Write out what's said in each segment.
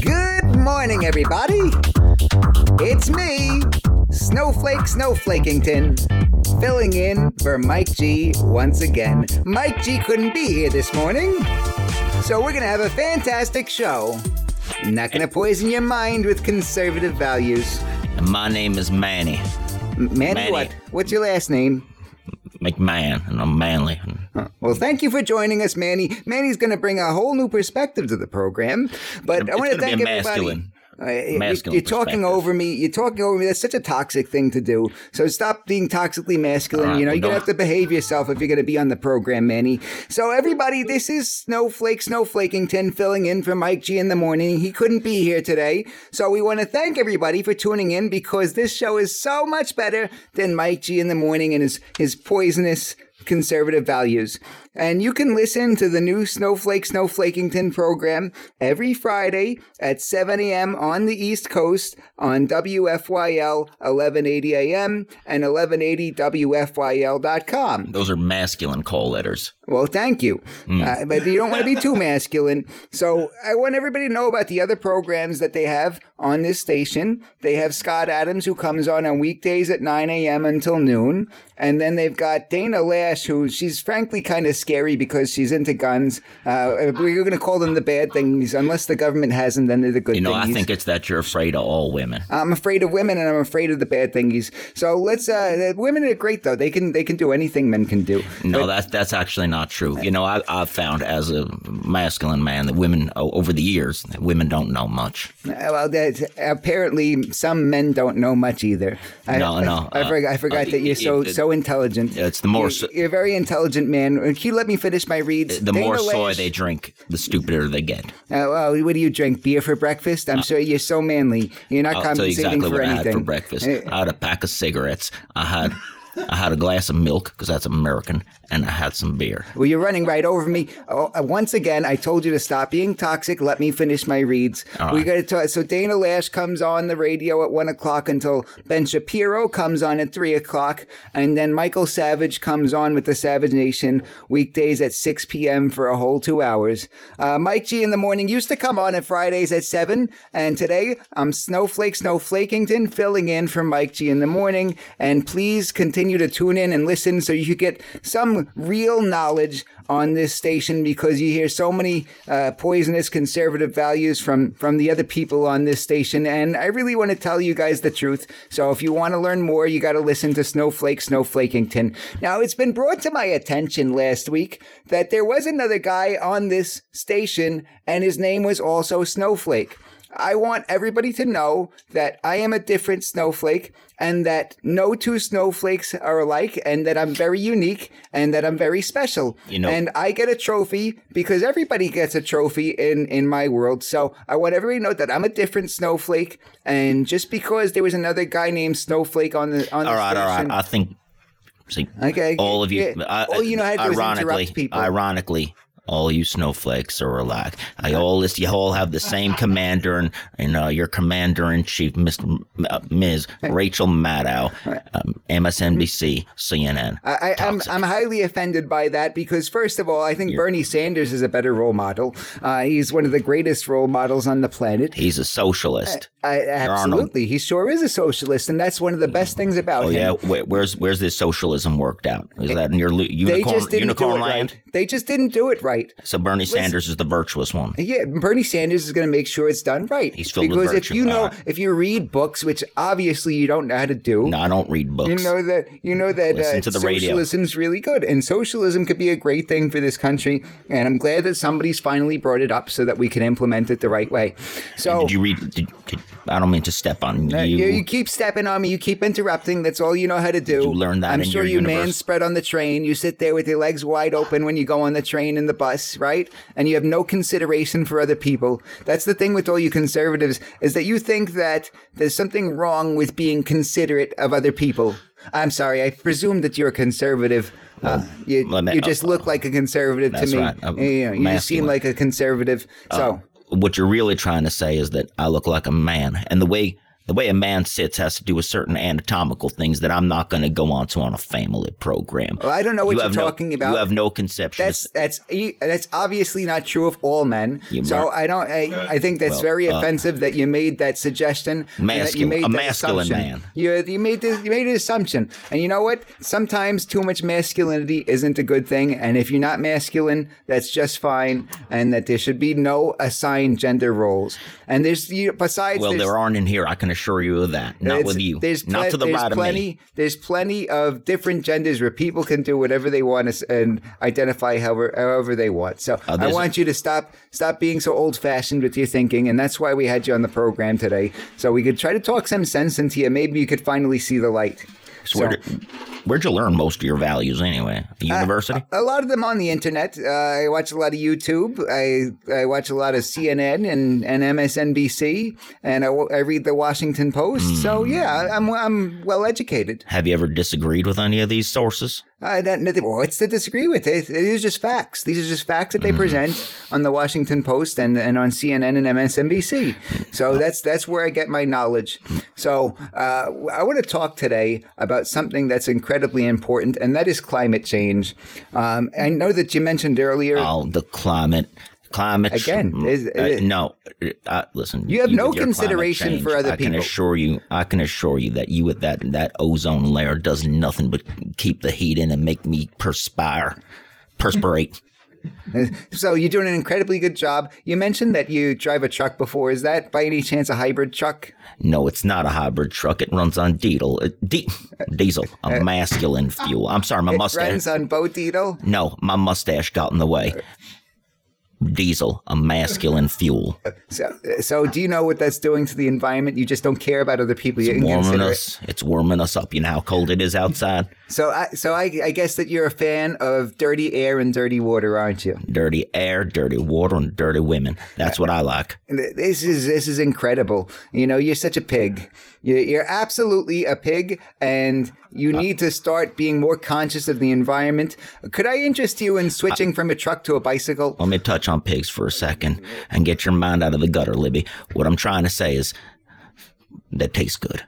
Good morning, everybody. It's me, Snowflake Snowflakington, filling in for Mike G once again. Mike G couldn't be here this morning, so we're gonna have a fantastic show. Not gonna poison your mind with conservative values. And my name is Manny M- Manny, Manny. what? What's your last name? McMahon, and I'm manly. Well, thank you for joining us, Manny. Manny's going to bring a whole new perspective to the program. But I want to thank everybody. Masculine- Uh, masculine you're talking over me. You're talking over me. That's such a toxic thing to do. So stop being toxically masculine. Right, you know, you're gonna have to behave yourself if you're gonna be on the program, Manny. So everybody, this is Snowflake Snowflakington filling in for Mike G in the morning. He couldn't be here today, so we want to thank everybody for tuning in because this show is so much better than Mike G in the morning and his his poisonous conservative values. And you can listen to the new Snowflake Snowflakington program every Friday at 7 a.m. on the East Coast on WFYL 1180 AM and 1180WFYL.com. Those are masculine call letters. Well, thank you. Uh, but you don't want to be too masculine. So I want everybody to know about the other programs that they have on this station. They have Scott Adams, who comes on on weekdays at 9 a.m. until noon. And then they've got Dana Loesch, who she's frankly kind of scary because she's into guns. Uh, we're going to call them the bad things. Unless the government has them, then they're the good You know, I think it's that you're afraid of all women. I'm afraid of women and I'm afraid of the bad thingies. So let's. Uh, women are great though. They can they can do anything men can do. No, that's that's actually not true. You know, I, I've found as a masculine man that women over the years, women don't know much. Well, that, apparently some men don't know much either. I, No, I, no, I, uh, forgot, I forgot uh, that you're so it- so intelligent. It's the more You're, so, you're a very intelligent man. You let me finish my reads? the more soy Lash- they drink, the stupider they get. Uh, well, what do you drink? Beer for breakfast? I'm sure you're so manly. You're not Uh, I'll tell you exactly for what I had for breakfast. Uh, I had a pack of cigarettes. I had I had a glass of milk because that's American, and I had some beer. Well, you're running right over me. Oh, uh, once again, I told you to stop being toxic. Let me finish my reads. All We right. got to talk. So Dana Loesch comes on the radio at one o'clock until Ben Shapiro comes on at three o'clock, and then Michael Savage comes on with the Savage Nation weekdays at six p.m. for a whole two hours. Uh, Mike G in the morning used to come on at Fridays at seven, and today I'm Snowflake Snowflakington filling in for Mike G in the morning. And please continue to tune in and listen so you could get some real knowledge on this station because you hear so many uh, poisonous conservative values from from the other people on this station. And i really want to tell you guys the truth. So if you want to learn more you got to listen to snowflake snowflakington now it's been brought to my attention last week that there was another guy on this station and his name was also snowflake I want everybody to know that I am a different snowflake and that no two snowflakes are alike and that I'm very unique and that I'm very special. You know- and I get a trophy because everybody gets a trophy in, in my world. So I want everybody to know that I'm a different snowflake. And just because there was another guy named Snowflake on the on the All right, all right. I think. See, Okay, all of you. yeah. I- All you know how to do is ironically, interrupt people. ironically, all you snowflakes are alike. I all this, you all have the same commander, and and uh, your commander in chief, Mr. M- uh, Ms. Rachel Maddow, um, MSNBC, CNN. I, I, I'm, I'm highly offended by that because, first of all, I think Bernie Sanders is a better role model. Uh, he's one of the greatest role models on the planet. He's a socialist. I, are no- absolutely. He sure is a socialist, and that's one of the best things about Oh him. yeah, Where, where's where's this socialism worked out? Is that in your lu- They unicorn just didn't unicorn do it land? right. They just didn't do it right. So Bernie Sanders is the virtuous one. Yeah, Bernie Sanders is going to make sure it's done right. He's filled with because if you know, right. if you read books, which obviously you don't know how to do, No, I don't read books. You know that you know that Listen uh, to the radio. socialism's really good, and socialism could be a great thing for this country. And I'm glad that somebody's finally brought it up so that we can implement it the right way. So did you read? Did, did, I don't mean to step on uh, you. you, you keep stepping on me. You keep interrupting. That's all you know how to do. you learn that I'm in sure you man spread on the train. You sit there with your legs wide open when you go on the train and the bus, right? And you have no consideration for other people. That's the thing with all you conservatives is that you think that there's something wrong with being considerate of other people. I'm sorry. I presume that you're a conservative. Uh, you, you just look like a conservative to me. right. You, know, you just seem like a conservative. So what you're really trying to say is that I look like a man, and the way the way a man sits has to do with certain anatomical things that I'm not going to go on to on a family program. Well, I don't know what you you're have no- talking about. You have no conception. That's that's that's obviously not true of all men. You so mar- I don't. I, I think that's Well, very uh, offensive that you made that suggestion. and that you Masculine- made a masculine assumption. man. You you made this, you made an assumption, and you know what? Sometimes too much masculinity isn't a good thing, and if you're not masculine, that's just fine, and that there should be no assigned gender roles. And there's you, besides well, there aren't in here. I can assure you of that. Not it's- with you. There's not to the there's right plenty, of me. There's plenty of different genders where people can do whatever they want and identify however however they want. So Uh, I want you to stop stop being so old fashioned with your thinking, and that's why we had you on the program today, so we could try to talk some sense into you. Maybe you could finally see the light. So where did- where'd you learn most of your values anyway? A university? A lot of them on the internet. Uh, I watch a lot of YouTube. I I watch a lot of CNN and, and MSNBC, and I, I read the Washington Post. So Hmm. yeah, I'm I'm well educated. have you ever disagreed with any of these sources? I don't, nothing- what's to disagree with? It, these are just facts. These are just facts that they present on the Washington Post and, and on CNN and MSNBC. So that's that's where I get my knowledge. So uh, I want to talk today about something that's incredibly important, and that is climate change. Um, I know that you mentioned earlier. Oh, the climate. Climate Again, mm, is- uh, no. Uh, listen, You have no your climate consideration change, for other I can people. assure you. I can assure you that you with that that ozone layer does nothing but keep the heat in and make me perspire, perspirate. So you're doing an incredibly good job. You mentioned that you drive a truck before. Is that by any chance a hybrid truck? No, it's not a hybrid truck. It runs on diesel. Uh, di- diesel, a masculine fuel. I'm sorry, my It mustache. runs on boat diesel. No, my mustache got in the way. Diesel, a masculine fuel. So, so do you know what that's doing to the environment? You just don't care about other people. You warming us. It's warming us up. You know how cold it is outside. So, I, so I, I guess that you're a fan of dirty air and dirty water, aren't you? Dirty air, dirty water, and dirty women. That's what I like. This is this is incredible. You know, you're such a pig. You're, you're absolutely a pig, and you uh, need to start being more conscious of the environment. Could I interest you in switching from a truck to a bicycle? Let me touch on pigs for a second and get your mind out of the gutter, Libby. What I'm trying to say is that tastes good.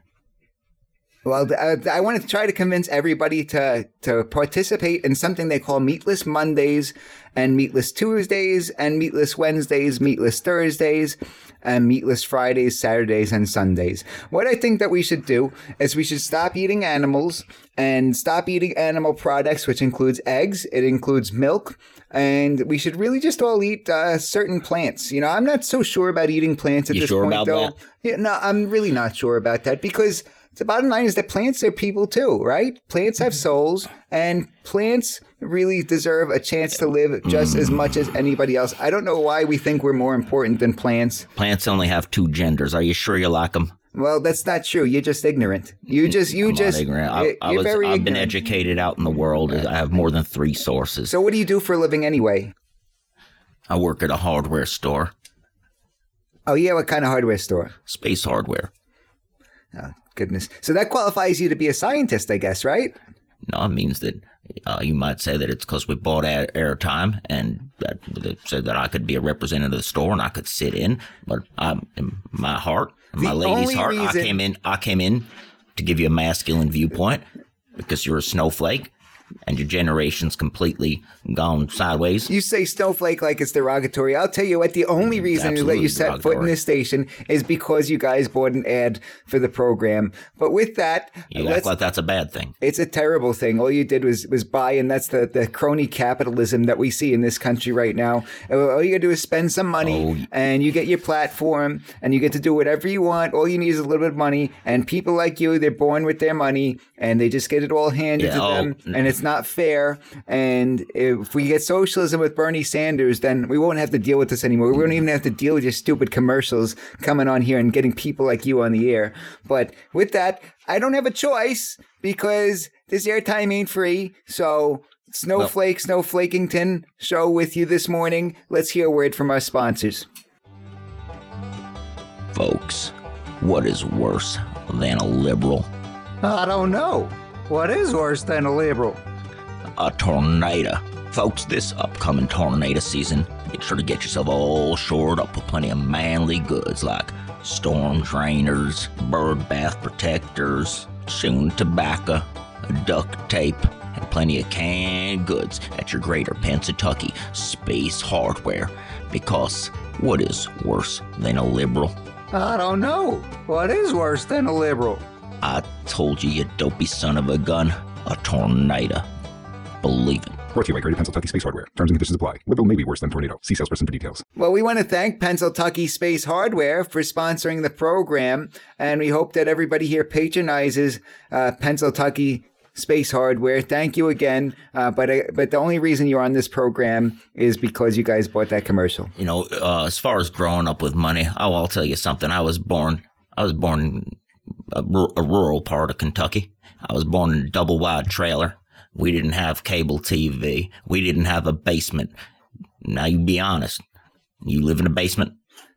Well, I, I want to try to convince everybody to to participate in something they call Meatless Mondays and Meatless Tuesdays and Meatless Wednesdays, Meatless Thursdays, and Meatless Fridays, Saturdays, and Sundays. What I think that we should do is we should stop eating animals and stop eating animal products, which includes eggs, it includes milk, and we should really just all eat uh, certain plants. You know, I'm not so sure about eating plants at You this sure point, about though. that? Yeah, no, I'm really not sure about that because the bottom line is that plants are people too, right? Plants have mm-hmm. souls, and plants really deserve a chance to live just as much as anybody else. I don't know why we think we're more important than plants. Plants only have two genders. Are you sure you like them? Well, that's not true. You're just ignorant. You just, you I'm just. Ignorant. I, I was, I've been educated out in the world. I have more than three sources. So, what do you do for a living anyway? I work at a hardware store, Oh, yeah, what kind of hardware store? space hardware. Oh, goodness. So that qualifies you to be a scientist, I guess, right? No, it means that uh, you might say that it's because we bought air airtime and that that said that I could be a representative of the store and I could sit in. But I'm in my heart, in my lady's heart, I came in. I came in to give you a masculine viewpoint because you're a snowflake and your generation's completely gone sideways. You say snowflake like it's derogatory. I'll tell you what, the only reason we let you set foot in this station is because you guys bought an ad for the program. But with that, You act like that's a bad thing. it's a terrible thing. All you did was was buy, and that's the, the crony capitalism that we see in this country right now. Uh, all you gotta do is spend some money, Oh. and you get your platform, and you get to do whatever you want. All you need is a little bit of money, and people like you, they're born with their money, and they just get it all handed Yeah, to oh. them, and it's not fair. And if we get socialism with Bernie Sanders, then we won't have to deal with this anymore. We won't even have to deal with your stupid commercials coming on here and getting people like you on the air. But with that, I don't have a choice because this airtime ain't free. So, Snowflake, Snowflakington show with you this morning. Let's hear a word from our sponsors. Folks, what is worse than a liberal? I don't know. What is worse than a liberal? A tornado. Folks, this upcoming tornado season, make sure to get yourself all shored up with plenty of manly goods like storm drainers, bird bath protectors, chewing tobacco, duct tape, and plenty of canned goods at your greater Pennsatucky Space Hardware. Because what is worse than a liberal? I don't know. What is worse than a liberal? I told you, you dopey son of a gun, a tornado. Believe it. Brought to you by Greater Pennsylvania Space Hardware. Terms and conditions apply. Liberal may be worse than tornado. See salesperson for details. Well, we want to thank Pennsylvania Space Hardware for sponsoring the program, and we hope that everybody here patronizes uh, Pennsylvania Space Hardware. Thank you again. Uh, but uh, but the only reason you're on this program is because you guys bought that commercial. You know, uh, as far as growing up with money, oh, I'll tell you something. I was born, I was born in a, a rural part of Kentucky. I was born in a double wide trailer. We didn't have cable TV. We didn't have a basement. Now you be honest. You live in a basement.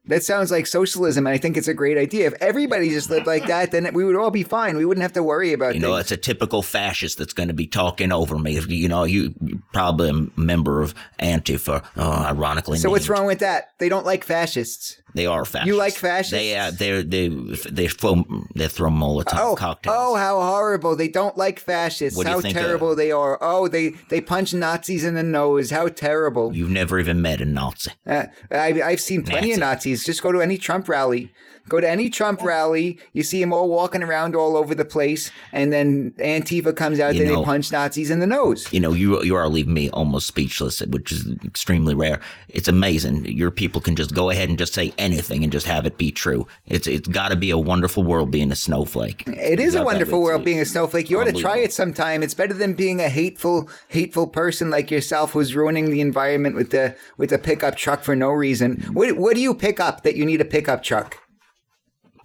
That sounds like socialism, and I think it's a great idea. If everybody just lived like that, then we would all be fine. We wouldn't have to worry about You know, things. it's a typical fascist that's going to be talking over me. You know, you probably a member of Antifa, uh, ironically. So what's wrong with that? They don't like fascists. They are fascists. You like fascists? They uh, they they they throw they throw Molotov Oh, cocktails. oh, how horrible! They don't like fascists. What How think of- terrible they are! Oh, they they punch Nazis in the nose. How terrible! You've never even met a Nazi. Uh, I, I've seen plenty of Nazis. Just go to any Trump rally. Go to any Trump rally. You see them all walking around all over the place, and then Antifa comes out. You know- they punch Nazis in the nose. You know, you you are leaving me almost speechless, which is extremely rare. It's amazing. Your people can just go ahead and just say anything and just have it be true. It's it's got to be a wonderful world being a snowflake. It is a wonderful world being a snowflake. You ought to try it sometime. It's better than being a hateful, hateful person like yourself who's ruining the environment with the with a pickup truck for no reason. What what do you pick up that you need a pickup truck?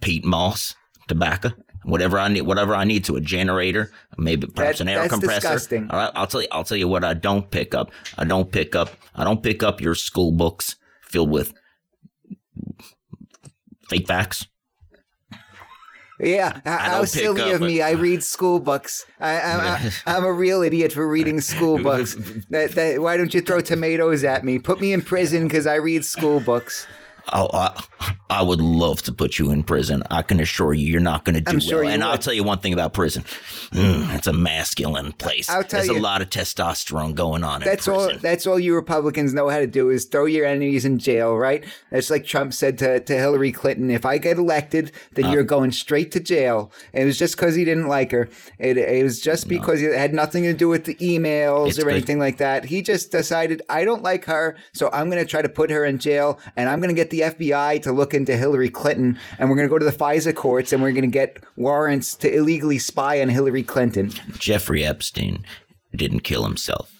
Peat moss, tobacco, whatever I need, whatever I need to a generator, maybe perhaps That- an air that's compressor. disgusting. All right, I'll tell you. I'll tell you what I don't pick up. I don't pick up. I don't pick up your school books filled with fake facts. Yeah, how silly up of me! I read school books. I, I'm, I, I'm a real idiot for reading school books. That, that, why don't you throw tomatoes at me? Put me in prison because I read school books. Oh, I, I would love to put you in prison. I can assure you, you're not going to do I'm well. And I'll tell you one thing about prison: mm, it's a masculine place. I'll tell There's you- a lot of testosterone going on That's in all. prison. That's all you Republicans know how to do is throw your enemies in jail, right? That's like Trump said to, to Hillary Clinton: "If I get elected, then Uh. you're going straight to jail." It was just because he didn't like her. It, it was just because it had nothing to do with the emails It's or good. anything like that. He just decided, "I don't like her, so I'm going to try to put her in jail, and I'm going to get the FBI to look into Hillary Clinton, and we're going to go to the FISA courts, and we're going to get warrants to illegally spy on Hillary Clinton." Jeffrey Epstein didn't kill himself.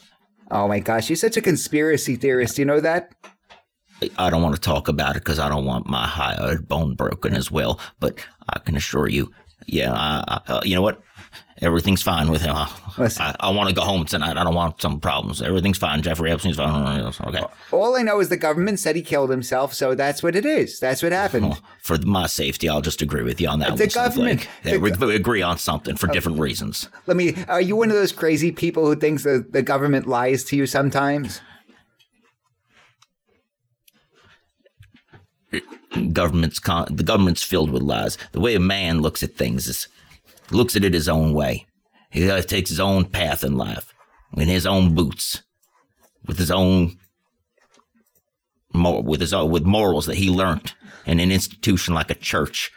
Oh my gosh, you're such a conspiracy theorist. You know that? I don't want to talk about it because I don't want my hyoid bone broken as well. But I can assure you, yeah, I, I, uh, you know what? Everything's fine with him. I, I, I want to go home tonight. I don't want some problems. Everything's fine. Jeffrey Epstein's fine. Okay. All I know is the government said he killed himself, so that's what it is. That's what happened. For my safety, I'll just agree with you on that The one. government- the Oh. we, we agree on something for oh. different reasons. Let me. Are you one of those crazy people who thinks the, the government lies to you sometimes? government's con- the government's filled with lies. The way a man looks at things is looks at it his own way. He takes his own path in life, in his own boots, with his own with his own, with morals that he learned in an institution like a church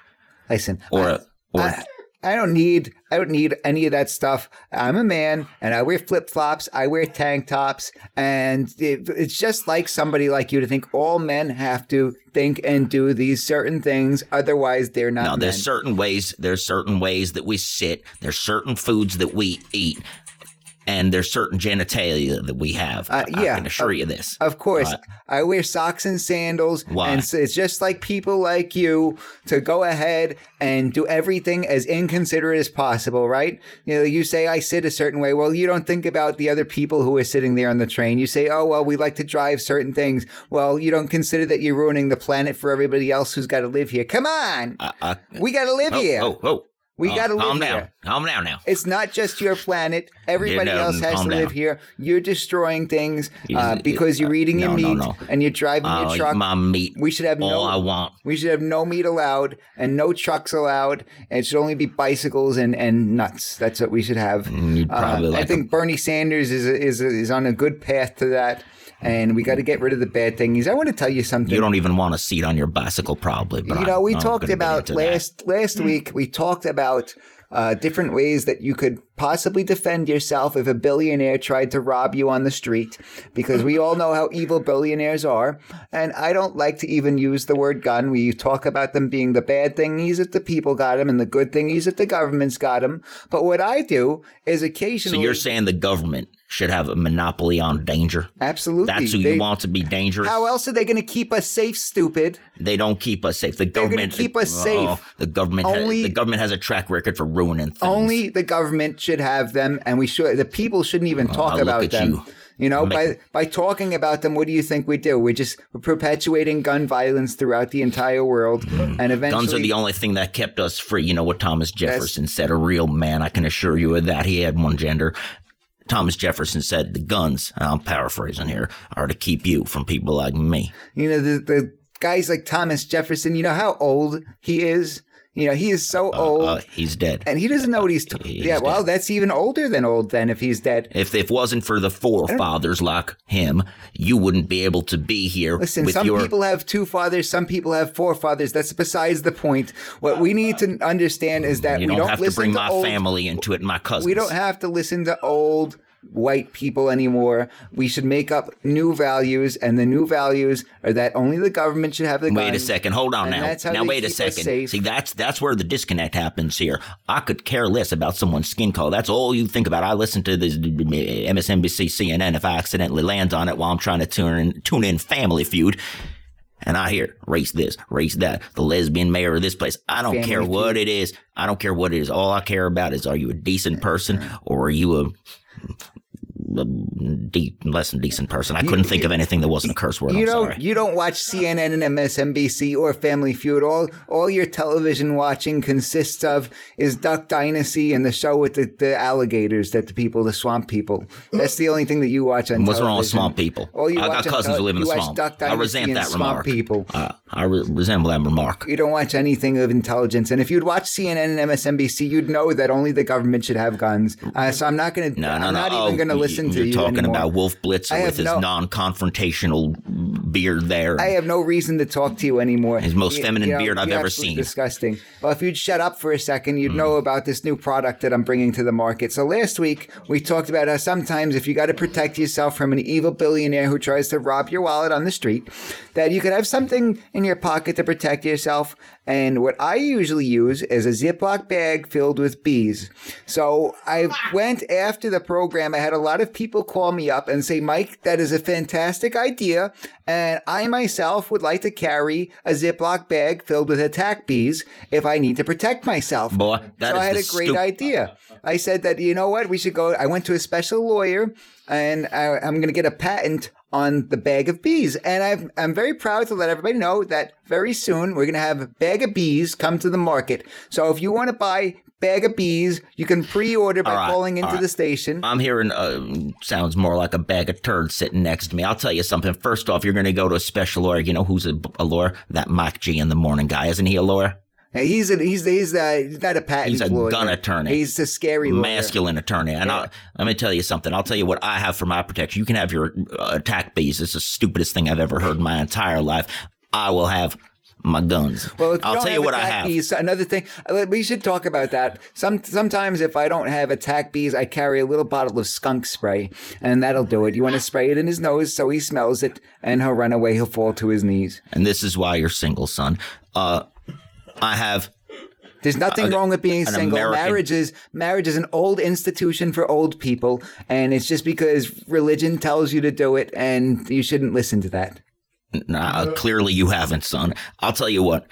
Listen, or I, a or I, I don't need. I don't need any of that stuff. I'm a man, and I wear flip flops. I wear tank tops, and it, it's just like somebody like you to think all men have to think and do these certain things. Otherwise, they're not. Now, men. there's certain ways. There's certain ways that we sit. There's certain foods that we eat, and there's certain genitalia that we have. Uh, I can assure you this. Of course. I wear socks and sandals, Why? and so it's just like people like you to go ahead and do everything as inconsiderate as possible, right? You know, you say I sit a certain way. Well, you don't think about the other people who are sitting there on the train. You say, oh well, we like to drive certain things. Well, you don't consider that you're ruining the planet for everybody else who's got to live here. Come on, we got to live oh, here. oh, oh. We Oh, gotta live calm down. here. Calm down now. It's not just your planet. Everybody You know, else has to down. live here. You're destroying things uh, because you're eating your no, meat no, no. and you're driving Oh, your truck. my meat. we should have no. I want. We should have no meat allowed and no trucks allowed. And it should only be bicycles and, and nuts. That's what we should have. Mm, Uh, like I think Bernie Sanders is is is on a good path to that. And we got to get rid of the bad things. I want to tell you something. You don't even want a seat on your bicycle, probably. But you know, we I'm talked about into that. last last week. We talked about uh, different ways that you could possibly defend yourself if a billionaire tried to rob you on the street, because we all know how evil billionaires are. And I don't like to even use the word gun. We talk about them being the bad thingies that the people got them and the good thingies that the government's got them. But what I do is occasionally. So you're saying the government should have a monopoly on danger? absolutely. That's who They- you want to be dangerous. How else are they going to keep us safe, stupid? They don't keep us safe. The government keep us oh, safe. the government Only- has, the government has a track record for ruining things. Only the government should have them, and we should. The people shouldn't even oh, talk look about them. you. You know, by by talking about them, what do you think we do? We're just we're perpetuating gun violence throughout the entire world, and eventually, Guns are the only thing that kept us free. You know what Thomas Jefferson said? A real man, I can assure you of that. He had one gender. Thomas Jefferson said, "The guns, I'm paraphrasing here, are to keep you from people like me." you know the the guys like Thomas Jefferson. You know how old he is. You know he is so old, Uh, he's dead. and he doesn't know what he's. T- He's yeah, well, dead. that's even older than old. Then if he's dead. If it wasn't for the forefathers like him, you wouldn't be able to be here Listen, some your. people have two fathers, some people have forefathers. That's besides the point. What we need to understand is that you we don't don't have to bring to my old family into it, my cousins. We don't have to listen to old white people anymore. We should make up new values, and the new values are that only the government should have the Wait a second. Hold on now. Now wait a second. See, that's that's where the disconnect happens here. I could care less about someone's skin color. That's all you think about. I listen to this MSNBC, CNN if I accidentally land on it while I'm trying to tune in, tune in Family Feud. And I hear race this, race that, the lesbian mayor of this place. I don't Family care Feud. what it is. I don't care what it is. All I care about is are you a decent person or are you a de- less than decent person? I couldn't think of anything that wasn't a curse word. You I'm don't sorry. you don't watch CNN and MSNBC or Family Feud. All all your television watching consists of is Duck Dynasty and the show with the, the alligators that the people, the swamp people. That's the only thing that you watch on What's wrong with swamp people? All you I got cousins who live in the swamp. I resent that remark. people. Uh, I re- resemble that remark. You don't watch anything of intelligence. And if you'd watch CNN and MSNBC, you'd know that only the government should have guns. Uh, so I'm not going to. No, no, I'm no. not oh, even going to you- listen to You're you talking anymore. about Wolf Blitzer with his no- non-confrontational beard there. I have no reason to talk to you anymore. His most You- feminine you know, beard I've ever seen. Disgusting. Well, if you'd shut up for a second, you'd Mm. know about this new product that I'm bringing to the market. So last week we talked about how sometimes if you got to protect yourself from an evil billionaire who tries to rob your wallet on the street, that you could have something in your pocket to protect yourself. And what I usually use is a Ziploc bag filled with bees. So I went after the program. I had a lot of people call me up and say, Mike, that is a fantastic idea. And I myself would like to carry a Ziploc bag filled with attack bees if I need to protect myself. Boy, that so I had a great idea. I said that, you know what, we should go. I went to a special lawyer and I, I'm going to get a patent on the bag of bees. And I've, I'm very proud to let everybody know that very soon we're going to have bag of bees come to the market. So if you want to buy bag of bees, you can pre-order by All right, calling into right. the station. I'm hearing uh, sounds more like a bag of turds sitting next to me. I'll tell you something. First off, you're going to go to a special lawyer. You know who's a, a lawyer? That Mike G in the morning guy. Isn't he a lawyer? He's a, he's he's, uh he's not a patent He's a lawyer. gun attorney. He's a scary lawyer. masculine attorney. And I'll, let me tell you something. I'll tell you what I have for my protection. You can have your uh, attack bees. It's the stupidest thing I've ever heard in my entire life. I will have my guns. Well, I'll tell you what I have. Bees, another thing, uh, we should talk about that. Some sometimes if I don't have attack bees, I carry a little bottle of skunk spray, and that'll do it. You want to spray it in his nose so he smells it, and he'll run away. He'll fall to his knees. And this is why you're single, son. Uh, I have There's nothing wrong with being single. American- Marriage is marriage is an old institution for old people, and it's just because religion tells you to do it, and you shouldn't listen to that. Nah, clearly you haven't, son. I'll tell you what.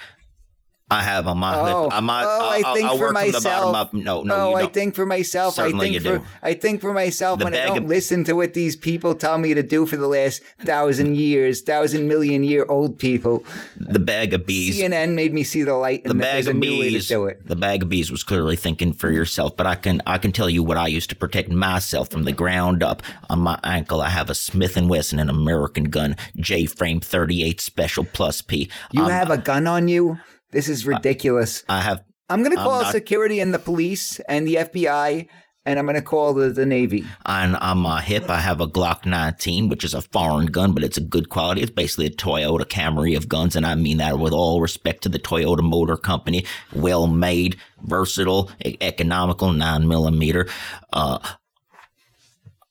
I have on my. Oh, I'm not, oh, I I'll, think I'll for work myself. from the bottom up. No, no, oh, I think for myself. Certainly I think you for do. I think for myself The when I don't of- listen to what these people tell me to do for the last thousand years, thousand million year old people. the bag of bees. CNN made me see the light, the bag of bees. do it. The bag of bees was clearly thinking for yourself, but I can I can tell you what I used to protect myself from the ground up. On my ankle, I have a Smith and Wesson, an American gun, J frame 38 Special Plus P. You Um, have a gun on you. This is ridiculous. I have I'm gonna call not- security and the police and the FBI, and I'm gonna call the, the Navy. on on my hip. I have a Glock 19, which is a foreign gun, but it's a good quality. It's basically a Toyota Camry of guns, and I mean that with all respect to the Toyota Motor Company. Well made, versatile, e- economical, nine millimeter. Uh,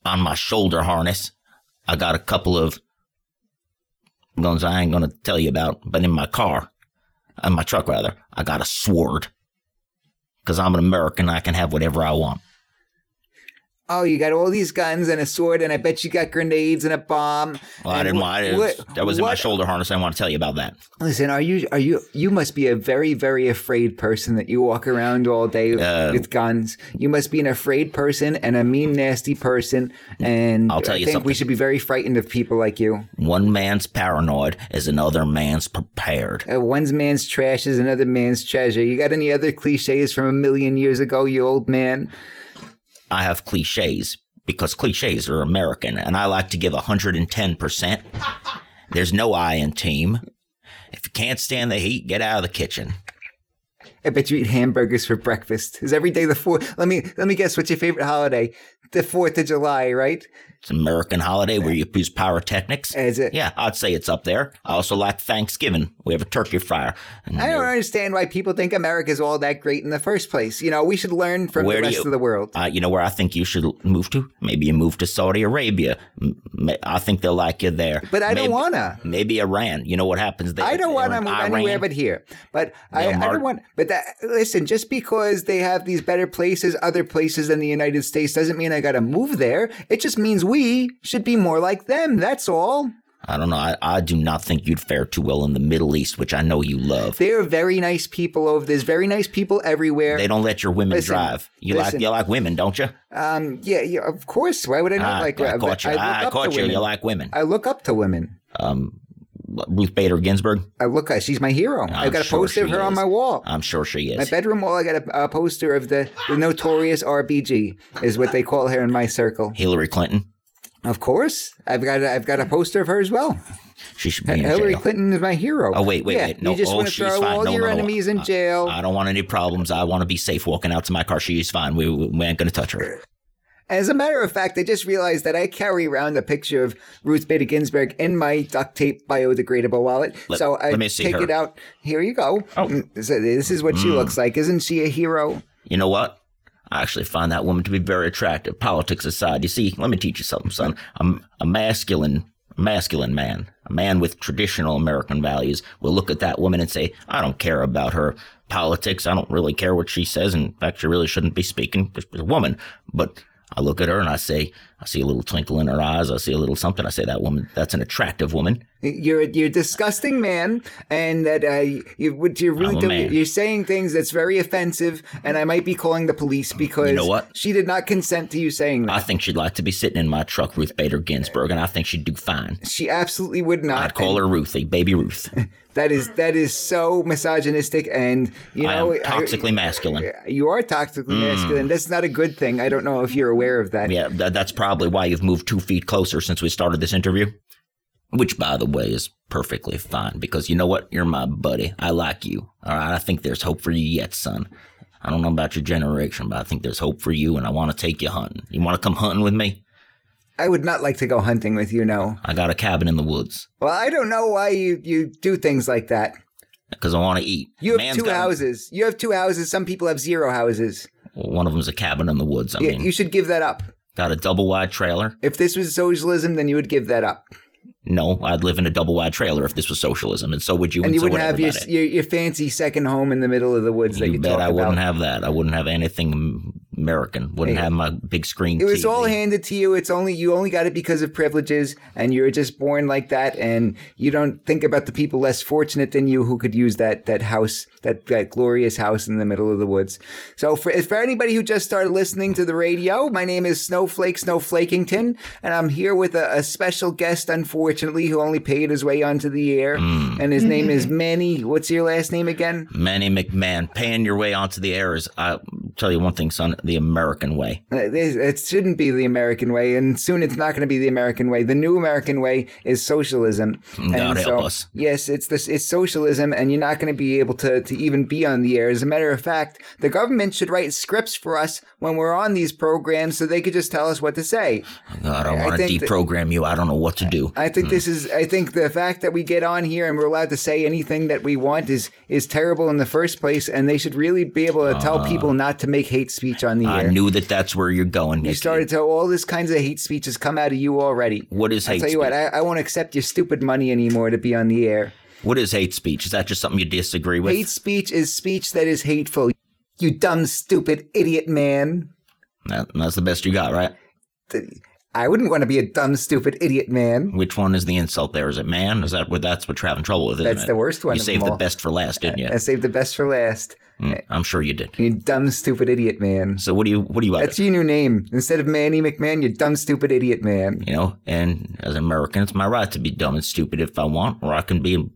on my shoulder harness, I got a couple of guns I ain't gonna tell you about, but in my car, my truck rather, I got a sword. Cause I'm an American, I can have whatever I want. Oh, you got all these guns and a sword, and I bet you got grenades and a bomb. Well, I didn't want it. what- that was in my shoulder harness. I want to tell you about that. Listen, are you are you you must be a very very afraid person that you walk around all day Uh, with guns. You must be an afraid person and a mean nasty person. And I'll tell I you something. we should be very frightened of people like you. One man's paranoid is another man's prepared. Uh, one man's trash is another man's treasure. You got any other cliches from a million years ago, you old man? I have cliches because cliches are American, and I like to give 110%. There's no I in team. If you can't stand the heat, get out of the kitchen. I bet you eat hamburgers for breakfast. Is every day the fourth? Let me let me guess. What's your favorite holiday? The Fourth of July, right? It's an American holiday where you use pyrotechnics. Is it? Yeah, I'd say it's up there. I also like Thanksgiving. We have a turkey fryer. I don't understand why people think America's all that great in the first place. You know, we should learn from Where the rest you- of the world. Uh, you know where I think you should move to? Maybe you move to Saudi Arabia. I think they'll like you there. But I don't wanna. Maybe Iran. You know what happens there? I don't want to move Iran, anywhere but here. But I, I don't want. But that, listen, just because they have these better places, other places than the United States, doesn't mean I got to move there. It just means we should be more like them. That's all. I don't know. I, I do not think you'd fare too well in the Middle East, which I know you love. They're very nice people over. There's very nice people everywhere. They don't let your women Listen, drive. You listen. like you like women, don't you? um, yeah, yeah, of course. Why would I not Ah, like? I caught you. I look I up caught to you. women. You like women. I look up to women. Um, Ruth Bader Ginsburg. I look. She's my hero. I'm I've got a sure poster of her on my wall. I'm sure she is. My bedroom wall, I got a, a poster of the, the notorious RBG, is what they call her in my circle. Hillary Clinton. Of course, I've got a, I've got a poster of her as well. She should be in Hillary jail. Clinton is my hero. Oh wait, wait, yeah, wait. No, you just oh, want to she's throw fine. all No, your no, no. enemies in I- jail. I don't want any problems. I want to be safe walking out to my car. She's fine. We, we, we ain't gonna touch her. As a matter of fact, I just realized that I carry around a picture of Ruth Bader Ginsburg in my duct tape biodegradable wallet. Let- so I let me see take her. it out. Here you go. Oh. Mm, So this is what she looks like. Isn't she a hero? You know what? I actually find that woman to be very attractive. Politics aside, you see, let me teach you something, son. I'm a masculine, masculine man, a man with traditional American values will look at that woman and say, I don't care about her politics. I don't really care what she says. In fact, she really shouldn't be speaking. She's a woman. But I look at her and I say, I see a little twinkle in her eyes. I see a little something. I say, that woman, that's an attractive woman. You're a, you're a disgusting man, and that uh, you what you're really doing. You're saying things that's very offensive, and I might be calling the police because you know what? she did not consent to you saying that. I think she'd like to be sitting in my truck, Ruth Bader Ginsburg, and I think she'd do fine. she absolutely would not. I'd call her Ruthie, baby Ruth. That is mm. that is so misogynistic, and you I am know toxically masculine. You are toxically mm. masculine. That's not a good thing. I don't know if you're aware of that. Yeah, that, that's probably why you've moved two feet closer since we started this interview. Which, by the way, is perfectly fine because you know what? You're my buddy. I like you. All right. I think there's hope for you yet, son. I don't know about your generation, but I think there's hope for you, and I want to take you hunting. You want to come hunting with me? I would not like to go hunting with you. No. I got a cabin in the woods Well, I don't know why you you do things like that. because I want to eat. You have Man's two got- houses. You have two houses. Some people have zero houses. Well, one of them's a cabin in the woods. I You, mean, you should give that up. got a double wide trailer. If this was socialism, then you would give that up. No, I'd live in a double wide trailer if this was socialism, and so would you. And you so wouldn't have your, your your fancy second home in the middle of the woods that You you bet I wouldn't have that. I wouldn't have anything American. Wouldn't Hey, have my big screen. It was TV. all handed to you. It's only you only got it because of privileges, and you're just born like that. And you don't think about the people less fortunate than you who could use that that house, that that glorious house in the middle of the woods. So for for anybody who just started listening to the radio, my name is Snowflake Snowflakington, and I'm here with a, a special guest, unfortunately, who only paid his way onto the air, Hmm. and his name is Manny. What's your last name again? Manny McMahon paying your way onto the air is. I'll tell you one thing, son. The American way. Uh, It shouldn't be the American way, and soon it's not going to be the American way. The new American way is socialism. God And help us. Yes, it's this. It's socialism, and you're not going to be able to to even be on the air. As a matter of fact, the government should write scripts for us when we're on these programs, so they could just tell us what to say. God, I I want to think that- deprogram you. I don't know what to do. I think this is. I think the fact that we get on here and we're allowed to say anything that we want is is terrible in the first place, and they should really be able to tell people not to make hate speech on the Uh, I air. knew that that's where you're going. You started to all this kinds of hate speech has come out of you already. What is I hate tell you speech? what, I, I won't accept your stupid money anymore to be on the air. What is hate speech? Is that just something you disagree with? Hate speech is speech that is hateful. You dumb, stupid, idiot man. That- that's the best you got, right? I wouldn't want to be a dumb, stupid, idiot man. Which one is the insult there? Is it man? Is that what that's what you're having trouble with? Isn't That's it? the worst one You saved the best for last, didn't you? I saved the best for last. Mm, I'm sure you did. You dumb, stupid, idiot man. So what do you what do you want? That's your new name. Instead of Manny McMahon, you're dumb, stupid, idiot man. you know? And as an American, it's my right to be dumb and stupid if I want, or I can be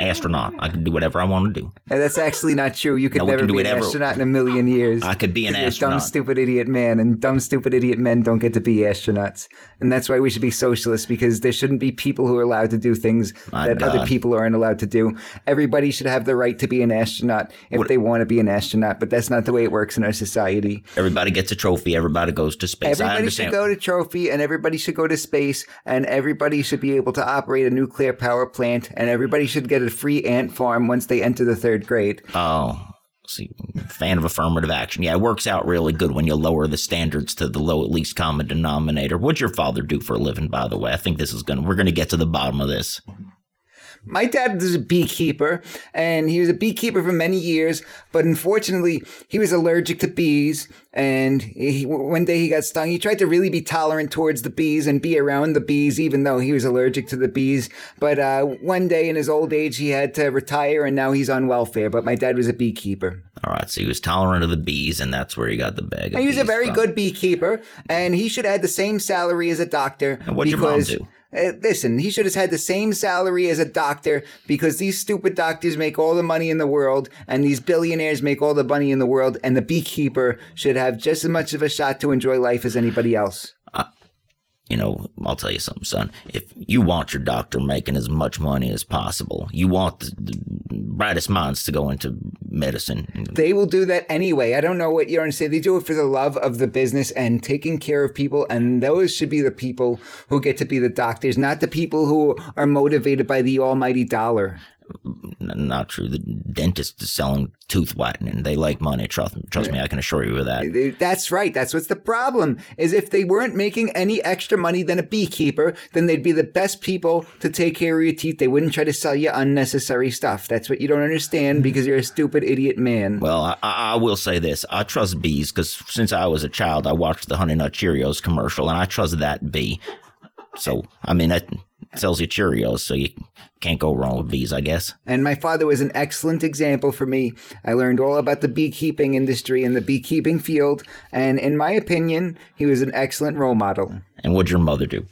astronaut. I can do whatever I want to do. And that's actually not true. You could No, never can do be an astronaut in a million years. I could be an You're a dumb, stupid idiot man, and dumb, stupid idiot men don't get to be astronauts. And that's why we should be socialists because there shouldn't be people who are allowed to do things My that other people aren't allowed to do. Everybody should have the right to be an astronaut if What- they want to be an astronaut, but that's not the way it works in our society. Everybody gets a trophy. Everybody goes to space. Everybody should go to trophy, and everybody should go to space, and everybody should be able to operate a nuclear power plant, and everybody should get a free ant farm once they enter the third grade. Oh, see, fan of affirmative action. Yeah, it works out really good when you lower the standards to the low, least common denominator. What'd your father do for a living, by the way? I think this is gonna. We're gonna get to the bottom of this. My dad was a beekeeper, and he was a beekeeper for many years. But unfortunately, he was allergic to bees. And he, one day he got stung. He tried to really be tolerant towards the bees and be around the bees, even though he was allergic to the bees. But uh, one day in his old age, he had to retire, and now he's on welfare. But my dad was a beekeeper. All right, so he was tolerant of the bees, and that's where he got the bag. He was a very from. good beekeeper, and he should have had the same salary as a doctor. And what'd your mom do? Uh, listen, he should have had the same salary as a doctor because these stupid doctors make all the money in the world, and these billionaires make all the money in the world, and the beekeeper should have just as much of a shot to enjoy life as anybody else. You know, I'll tell you something, son. If you want your doctor making as much money as possible, you want the, the brightest minds to go into medicine. They will do that anyway. I don't know what you're going to say. They do it for the love of the business and taking care of people. And those should be the people who get to be the doctors, not the people who are motivated by the almighty dollar. Not true. The dentist is selling tooth whitening. They like money. Trust, trust me, I can assure you of that. That's right. That's what's the problem. Is if they weren't making any extra money than a beekeeper, then they'd be the best people to take care of your teeth. They wouldn't try to sell you unnecessary stuff. That's what you don't understand mm-hmm. because you're a stupid idiot man. Well, I, I I will say this. I trust bees because since I was a child, I watched the Honey Nut Cheerios commercial, and I trust that bee. So, I mean, that sells you Cheerios, so you can't go wrong with bees, I guess. And my father was an excellent example for me. I learned all about the beekeeping industry and the beekeeping field, and in my opinion, he was an excellent role model. And what'd your mother do?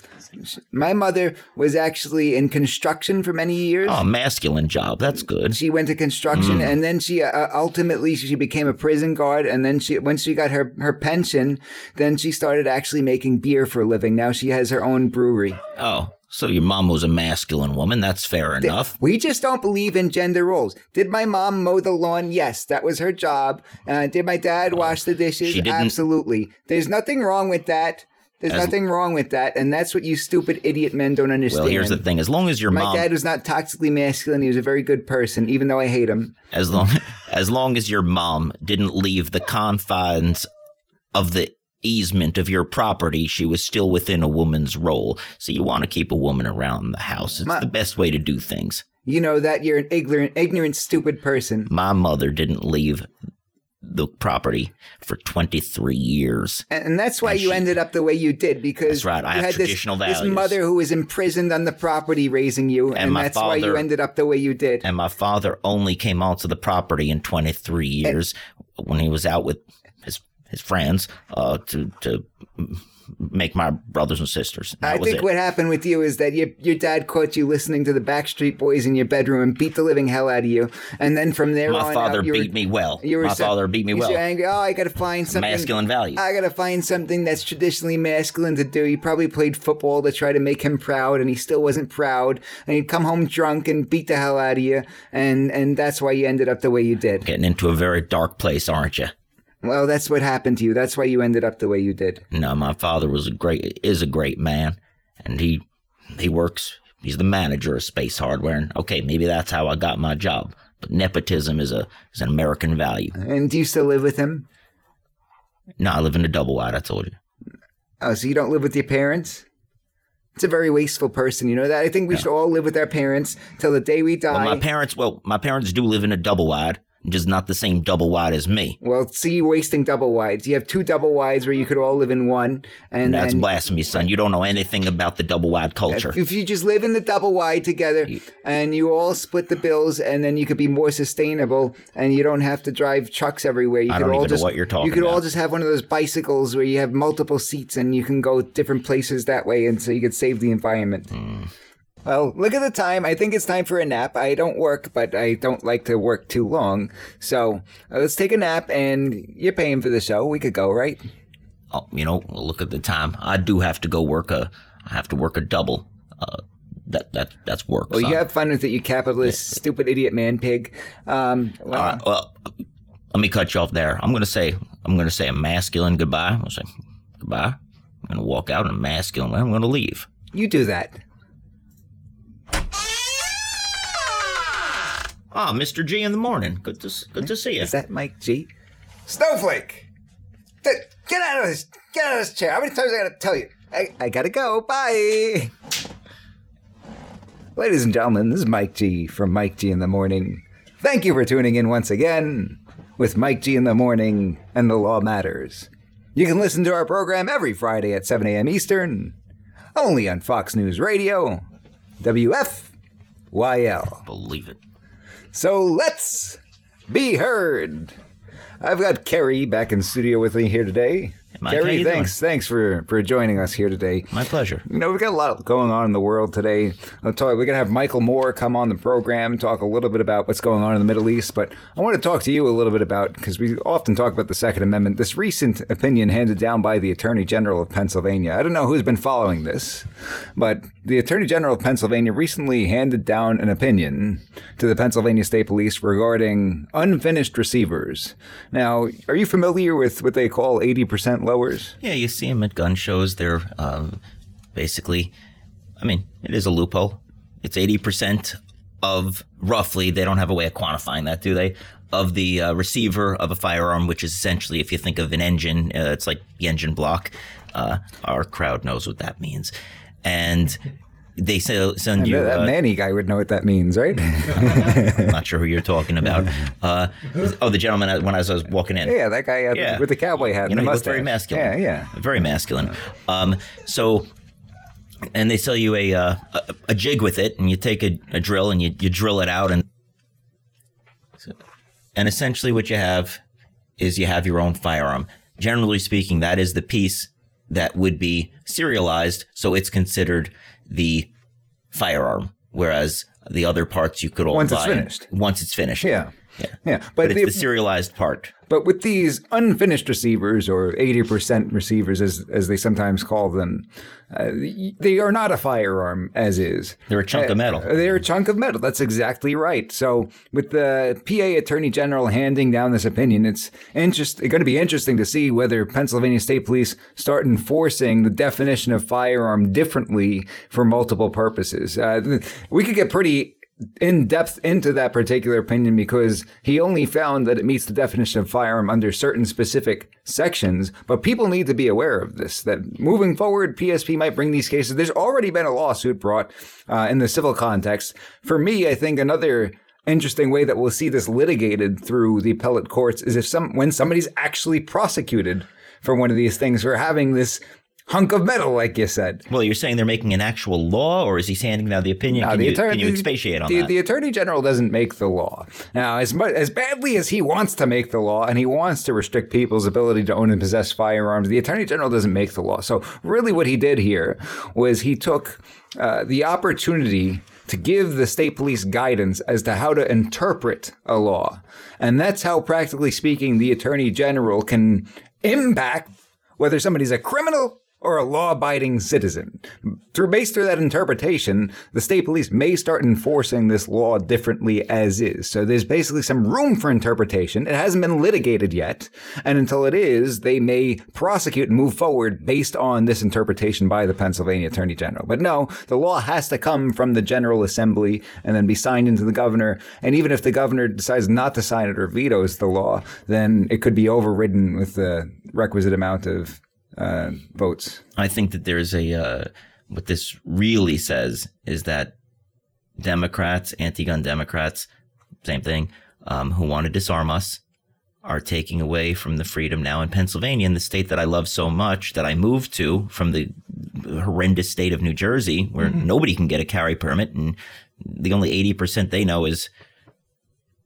My mother was actually in construction for many years. Oh, masculine job. That's good. She went to construction, Mm. and then she uh, ultimately she became a prison guard. And then she, once she got her her pension, then she started actually making beer for a living. Now she has her own brewery. Oh, so your mom was a masculine woman. That's fair enough. We just don't believe in gender roles. Did my mom mow the lawn? Yes, that was her job. Uh, did my dad wash the dishes? she didn't- Absolutely. There's nothing wrong with that. There's As- nothing wrong with that, and that's what you stupid idiot men don't understand. Well, here's the thing. As long as your mom my mom, dad was not toxically masculine. He was a very good person, even though I hate him. as long as long as your mom didn't leave the confines of the easement of your property, she was still within a woman's role. So you want to keep a woman around the house. It's My- the best way to do things. You know that you're an ignorant, ignorant, stupid person. My mother didn't leave the property for 23 years. And and that's why And you she- ended up the way you did because That's right, I you have had traditional this, this mother who was imprisoned on the property raising you, and, my that's why you ended up the way you did. And my father only came onto the property in 23 years when he was out with his friends uh, to to make my brothers and sisters. That I think it. what happened with you is that your your dad caught you listening to the Backstreet Boys in your bedroom and beat the living hell out of you, and then from there my on father out, beat were, me well. You were My so- father beat me well. angry. Oh, I got to find something Masculine value. I gotta find something that's traditionally masculine to do. He probably played football to try to make him proud, and he still wasn't proud. And he'd come home drunk and beat the hell out of you, and and that's why you ended up the way you did. Getting into a very dark place, aren't you? Well, that's what happened to you. That's why you ended up the way you did. No, my father was a great is a great man, and he he works. He's the manager of Space Hardware, and okay, maybe that's how I got my job. But nepotism is a is an American value. And do you still live with him? No, I live in a double wide. I told you. Oh, so you don't live with your parents? It's a very wasteful person. You know that. I think we should all live with our parents till the day we die. Well, my parents, well, my parents do live in a double wide, just not the same double wide as me. Well, see, you wasting double wides. You have two double wides where you could all live in one, and That's and blasphemy, son. You don't know anything about the double wide culture. if you just live in the double wide together and you all split the bills, and then you could be more sustainable, and you don't have to drive trucks everywhere. You I could don't all even know just what you're talking you could all just have one of those bicycles where you have multiple seats and you can go different places that way, and so you could save the environment. Hmm. Well, look at the time. I think it's time for a nap. I don't work, but I don't like to work too long. So uh, let's take a nap, and you're paying for the show. We could go, right? Oh, you know, look at the time. I do have to go work a. I have to work a double. Uh, that that that's work. Well, son. you have fun with it, you capitalist, stupid idiot man pig. Um, well, All right. Well, let me cut you off there. I'm gonna say I'm gonna say a masculine goodbye. I'll say goodbye. I'm gonna walk out in a masculine way. I'm gonna leave. you do that. Ah, Mr. G in the morning. Good to good to see you. Is that Mike G? Snowflake! Th- Get out of this! Get out of this chair! How many times I gotta tell you? I, I gotta go. Bye! Ladies and gentlemen, this is Mike G from Mike G in the Morning. Thank you for tuning in once again with Mike G in the Morning and The Law Matters. You can listen to our program every Friday at 7 a.m. Eastern, only on Fox News Radio, WFYL. Believe it. So let's be heard. I've got Kerry back in studio with me here today. Mike, Kerry, thanks, thanks for for joining us here today. My pleasure. You know, we've got a lot going on in the world today. I'll talk, we're going to have Michael Moore come on the program, talk a little bit about what's going on in the Middle East. But I want to talk to you a little bit about, because we often talk about the Second Amendment, this recent opinion handed down by the Attorney General of Pennsylvania. I don't know who's been following this, but the Attorney General of Pennsylvania recently handed down an opinion to the Pennsylvania State Police regarding unfinished receivers. Now, are you familiar with what they call 80% lowers? Yeah, you see them at gun shows. They're um, basically, I mean, it is a loophole. It's 80% of roughly, they don't have a way of quantifying that, do they? Of the uh, receiver of a firearm, which is essentially, if you think of an engine, uh, it's like the engine block. Uh, our crowd knows what that means. And they sell, send you. that uh, Manny guy would know what that means, right? I'm not sure who you're talking about. Uh, oh, the gentleman when I was, I was walking in. yeah, that guy uh, Yeah. with the cowboy hat You know, he looked very masculine. Yeah, yeah. Very masculine. Um, so, and they sell you a, uh, a a jig with it, and you take a, a drill and you, you drill it out, and and essentially what you have is you have your own firearm. Generally speaking, that is the piece that would be serialized, so it's considered the firearm. Whereas the other parts you could all Once it's finished. Once it's finished. Yeah. Yeah. Yeah, But, but, it's the, the serialized part. but with these unfinished receivers or 80% receivers as as they sometimes call them, uh, they are not a firearm as is. They're a chunk of metal. Uh, They're a chunk of metal. That's exactly right. So, with the PA Attorney General handing down this opinion, it's interest, going to be interesting to see whether Pennsylvania State Police start enforcing the definition of firearm differently for multiple purposes. Uh, we could get pretty in depth into that particular opinion because he only found that it meets the definition of firearm under certain specific sections. But people need to be aware of this that moving forward, PSP might bring these cases. There's already been a lawsuit brought uh, in the civil context. For me, I think another interesting way that we'll see this litigated through the appellate courts is if some when somebody's actually prosecuted for one of these things for having this hunk of metal, like you said. Well, you're saying they're making an actual law, or is he handing down the opinion? Can, the you, attorney- can you expatiate on the, that? the attorney general doesn't make the law. Now, as mu- as badly as he wants to make the law and he wants to restrict people's ability to own and possess firearms, the attorney general doesn't make the law. So, really, what he did here was he took uh, the opportunity to give the state police guidance as to how to interpret a law, and that's how, practically speaking, the attorney general can impact whether somebody's a criminal or a law-abiding citizen. Through based through that interpretation, the state police may start enforcing this law differently as is. So there's basically some room for interpretation. It hasn't been litigated yet, and until it is, they may prosecute and move forward based on this interpretation by the Pennsylvania Attorney General. But no, the law has to come from the General Assembly and then be signed into the governor. And even if the governor decides not to sign it or vetoes the law, then it could be overridden with the requisite amount of uh, votes. I think that there's a uh, what this really says is that Democrats, anti-gun Democrats, same thing, um, who want to disarm us, are taking away from the freedom now in Pennsylvania, in the state that I love so much that I moved to from the horrendous state of New Jersey, where nobody can get a carry permit, and the only eighty percent they know is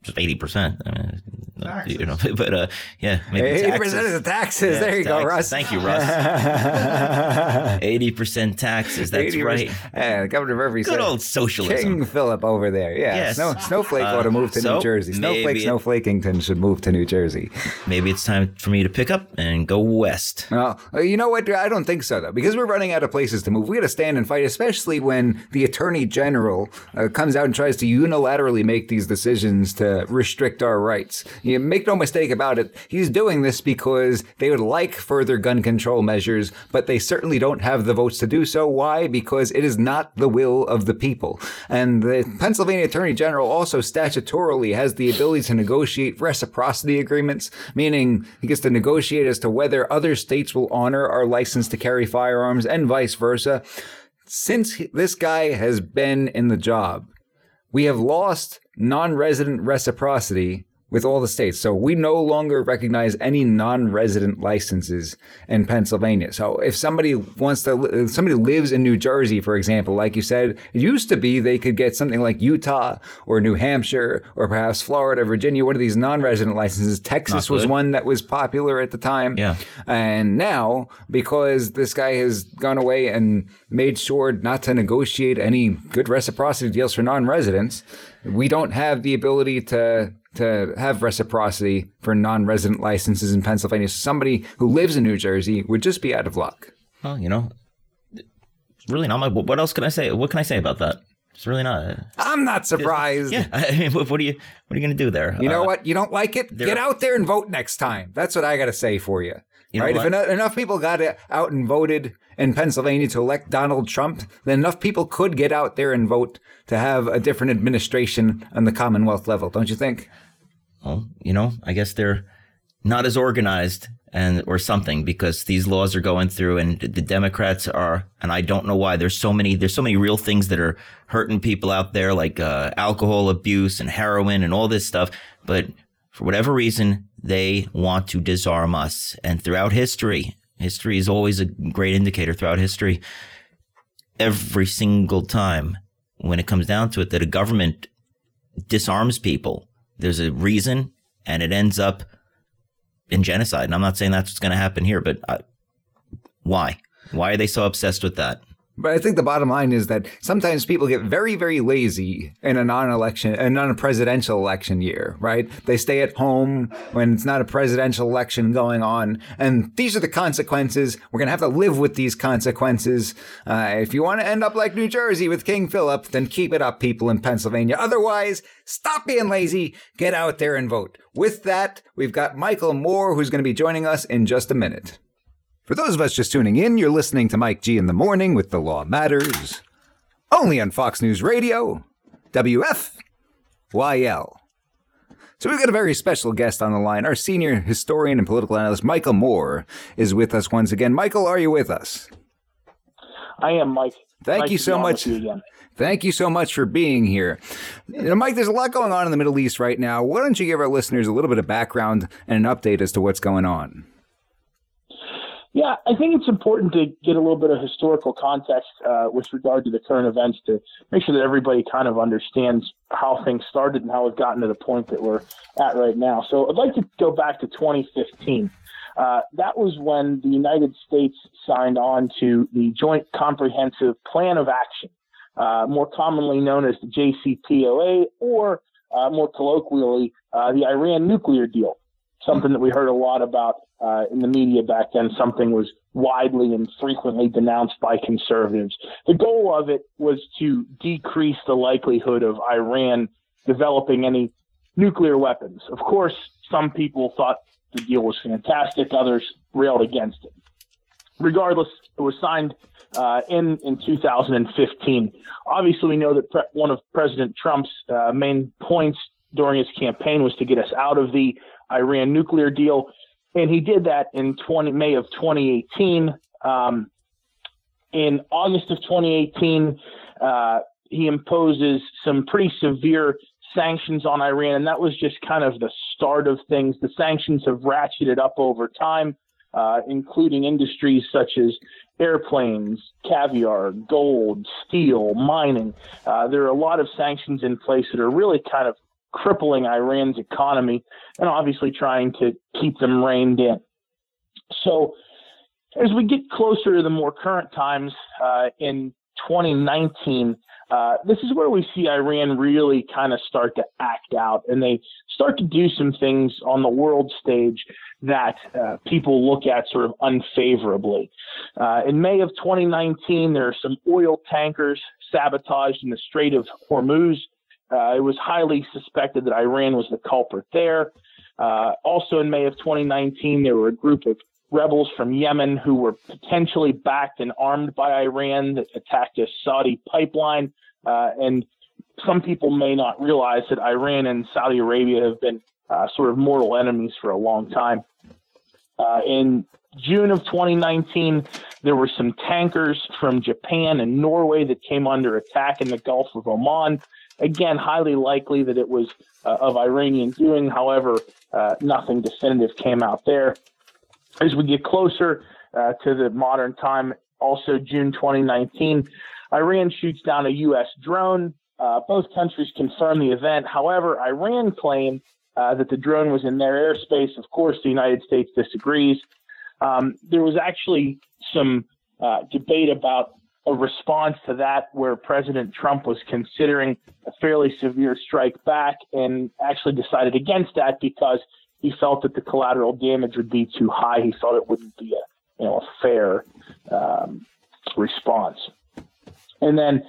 just eighty percent. You know, but uh, yeah, eighty percent of the taxes. Yeah, there you go. Russ. Thank you, Russ. Eighty percent taxes. That's 80%. right. Yeah, Governor Murphy Good said, old socialism. King Philip over there. Yeah, Yes. Snow, Snowflake Uh, ought to move to so New Jersey. Snowflake, maybe- Snowflakington should move to New Jersey. Maybe it's time for me to pick up and go west. Well, uh, you know what? I don't think so, though, because we're running out of places to move. We got to stand and fight, especially when the Attorney General uh, comes out and tries to unilaterally make these decisions to restrict our rights. You make no mistake about it. He's doing this because they would like further gun control measures, but they certainly don't have the votes to do so. Why? Because it is not the will of the people. And the Pennsylvania Attorney General also statutorily has the ability to negotiate reciprocity agreements, meaning he gets to negotiate as to whether other states will honor our license to carry firearms and vice versa. Since this guy has been in the job, we have lost non-resident reciprocity with all the states. So we no longer recognize any non-resident licenses in Pennsylvania. So if somebody wants to, if somebody lives in New Jersey, for example, like you said, it used to be they could get something like Utah or New Hampshire or perhaps Florida, Virginia, one of these non-resident licenses. Texas was one that was popular at the time. Yeah. And now, because this guy has gone away and made sure not to negotiate any good reciprocity deals for non-residents, we don't have the ability to to have reciprocity for non-resident licenses in Pennsylvania. So somebody who lives in New Jersey would just be out of luck. Well, you know, really not my. What else can I say? What can I say about that? It's really not. I'm not surprised. Yeah, I mean, what, what are you? What are you going to do there? You know Uh, what? You don't like it? Get out there and vote next time. That's what I got to say for you. You right? If enough, enough people got out and voted in Pennsylvania to elect Donald Trump, then enough people could get out there and vote to have a different administration on the Commonwealth level, don't you think? well, you know, I guess they're not as organized and or something because these laws are going through and the Democrats are and I don't know why there's so many there's so many real things that are hurting people out there like uh, alcohol abuse and heroin and all this stuff but for whatever reason they want to disarm us and throughout history history is always a great indicator throughout history every single time when it comes down to it that a government disarms people there's a reason and it ends up in genocide. And I'm not saying that's what's going to happen here, but uh, why? Why are they so obsessed with that? But I think the bottom line is that sometimes people get very, very lazy in a non-election, a non-presidential election year, right? They stay at home when it's not a presidential election going on, and these are the consequences. We're gonna have to live with these consequences. Uh, if you want to end up like New Jersey with King Philip, then keep it up, people in Pennsylvania. Otherwise, stop being lazy. Get out there and vote. With that, we've got Michael Moore, who's going to be joining us in just a minute. For those of us just tuning in, you're listening to Mike G in the morning with The Law Matters, only on Fox News Radio, WFYL. So we've got a very special guest on the line. Our senior historian and political analyst, Michael Moore, is with us once again. Michael, are you with us? I am, Mike. Thank Nice you so much. you. Thank you so much for being here. You know, Mike, there's a lot going on in the Middle East right now. Why don't you give our listeners a little bit of background and an update as to what's going on? Yeah, I think it's important to get a little bit of historical context uh, with regard to the current events to make sure that everybody kind of understands how things started and how we've gotten to the point that we're at right now. So I'd like to go back to 2015. Uh, that was when the United States signed on to the Joint Comprehensive Plan of Action, uh, more commonly known as the JCPOA, or uh, more colloquially, uh, the Iran nuclear deal. Something that we heard a lot about uh, in the media back then. Something was widely and frequently denounced by conservatives. The goal of it was to decrease the likelihood of Iran developing any nuclear weapons. Of course, some people thought the deal was fantastic, others railed against it. Regardless, it was signed uh, in in 2015. Obviously, we know that pre- one of President Trump's uh, main points during his campaign was to get us out of the Iran nuclear deal, and he did that in 20 May of 2018. Um, in August of 2018, uh, he imposes some pretty severe sanctions on Iran, and that was just kind of the start of things. The sanctions have ratcheted up over time, uh, including industries such as airplanes, caviar, gold, steel, mining. Uh, there are a lot of sanctions in place that are really kind of crippling Iran's economy and obviously trying to keep them reined in. So, as we get closer to the more current times uh, in 2019, uh, this is where we see Iran really kind of start to act out and they start to do some things on the world stage that uh, people look at sort of unfavorably. Uh, in May of 2019, there are some oil tankers sabotaged in the Strait of Hormuz. Uh, it was highly suspected that Iran was the culprit there. Uh, also in May of 2019, there were a group of rebels from Yemen who were potentially backed and armed by Iran that attacked a Saudi pipeline. Uh, and some people may not realize that Iran and Saudi Arabia have been uh, sort of mortal enemies for a long time. Uh, in June of 2019, there were some tankers from Japan and Norway that came under attack in the Gulf of Oman. Again, highly likely that it was uh, of Iranian doing. However, uh, nothing definitive came out there. As we get closer uh, to the modern time, also June 2019, Iran shoots down a U.S. drone. Uh, both countries confirm the event. However, Iran claimed uh, that the drone was in their airspace. Of course, the United States disagrees. Um, there was actually some uh, debate about a response to that where President Trump was considering a fairly severe strike back and actually decided against that because he felt that the collateral damage would be too high. He thought it wouldn't be a you know a fair um, response. And then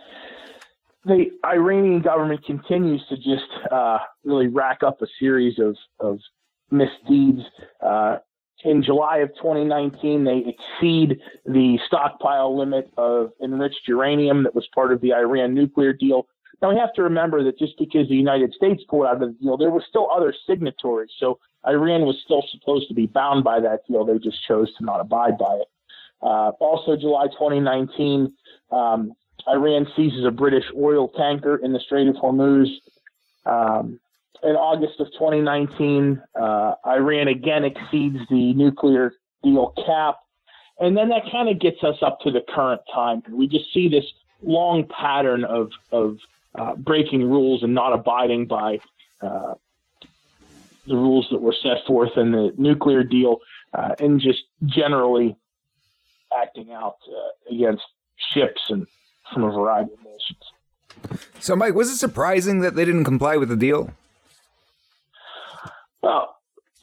the Iranian government continues to just uh, really rack up a series of, of misdeeds. Uh, in July of 2019, they exceed the stockpile limit of enriched uranium that was part of the Iran nuclear deal. Now, we have to remember that just because the United States pulled out of the deal, there were still other signatories. So Iran was still supposed to be bound by that deal. They just chose to not abide by it. Uh, also, July 2019, um, Iran seizes a British oil tanker in the Strait of Hormuz. Um, in August of 2019, uh, Iran again exceeds the nuclear deal cap. And then that kind of gets us up to the current time. We just see this long pattern of, of uh, breaking rules and not abiding by uh, the rules that were set forth in the nuclear deal uh, and just generally acting out uh, against ships and from a variety of nations. So, Mike, was it surprising that they didn't comply with the deal? Well,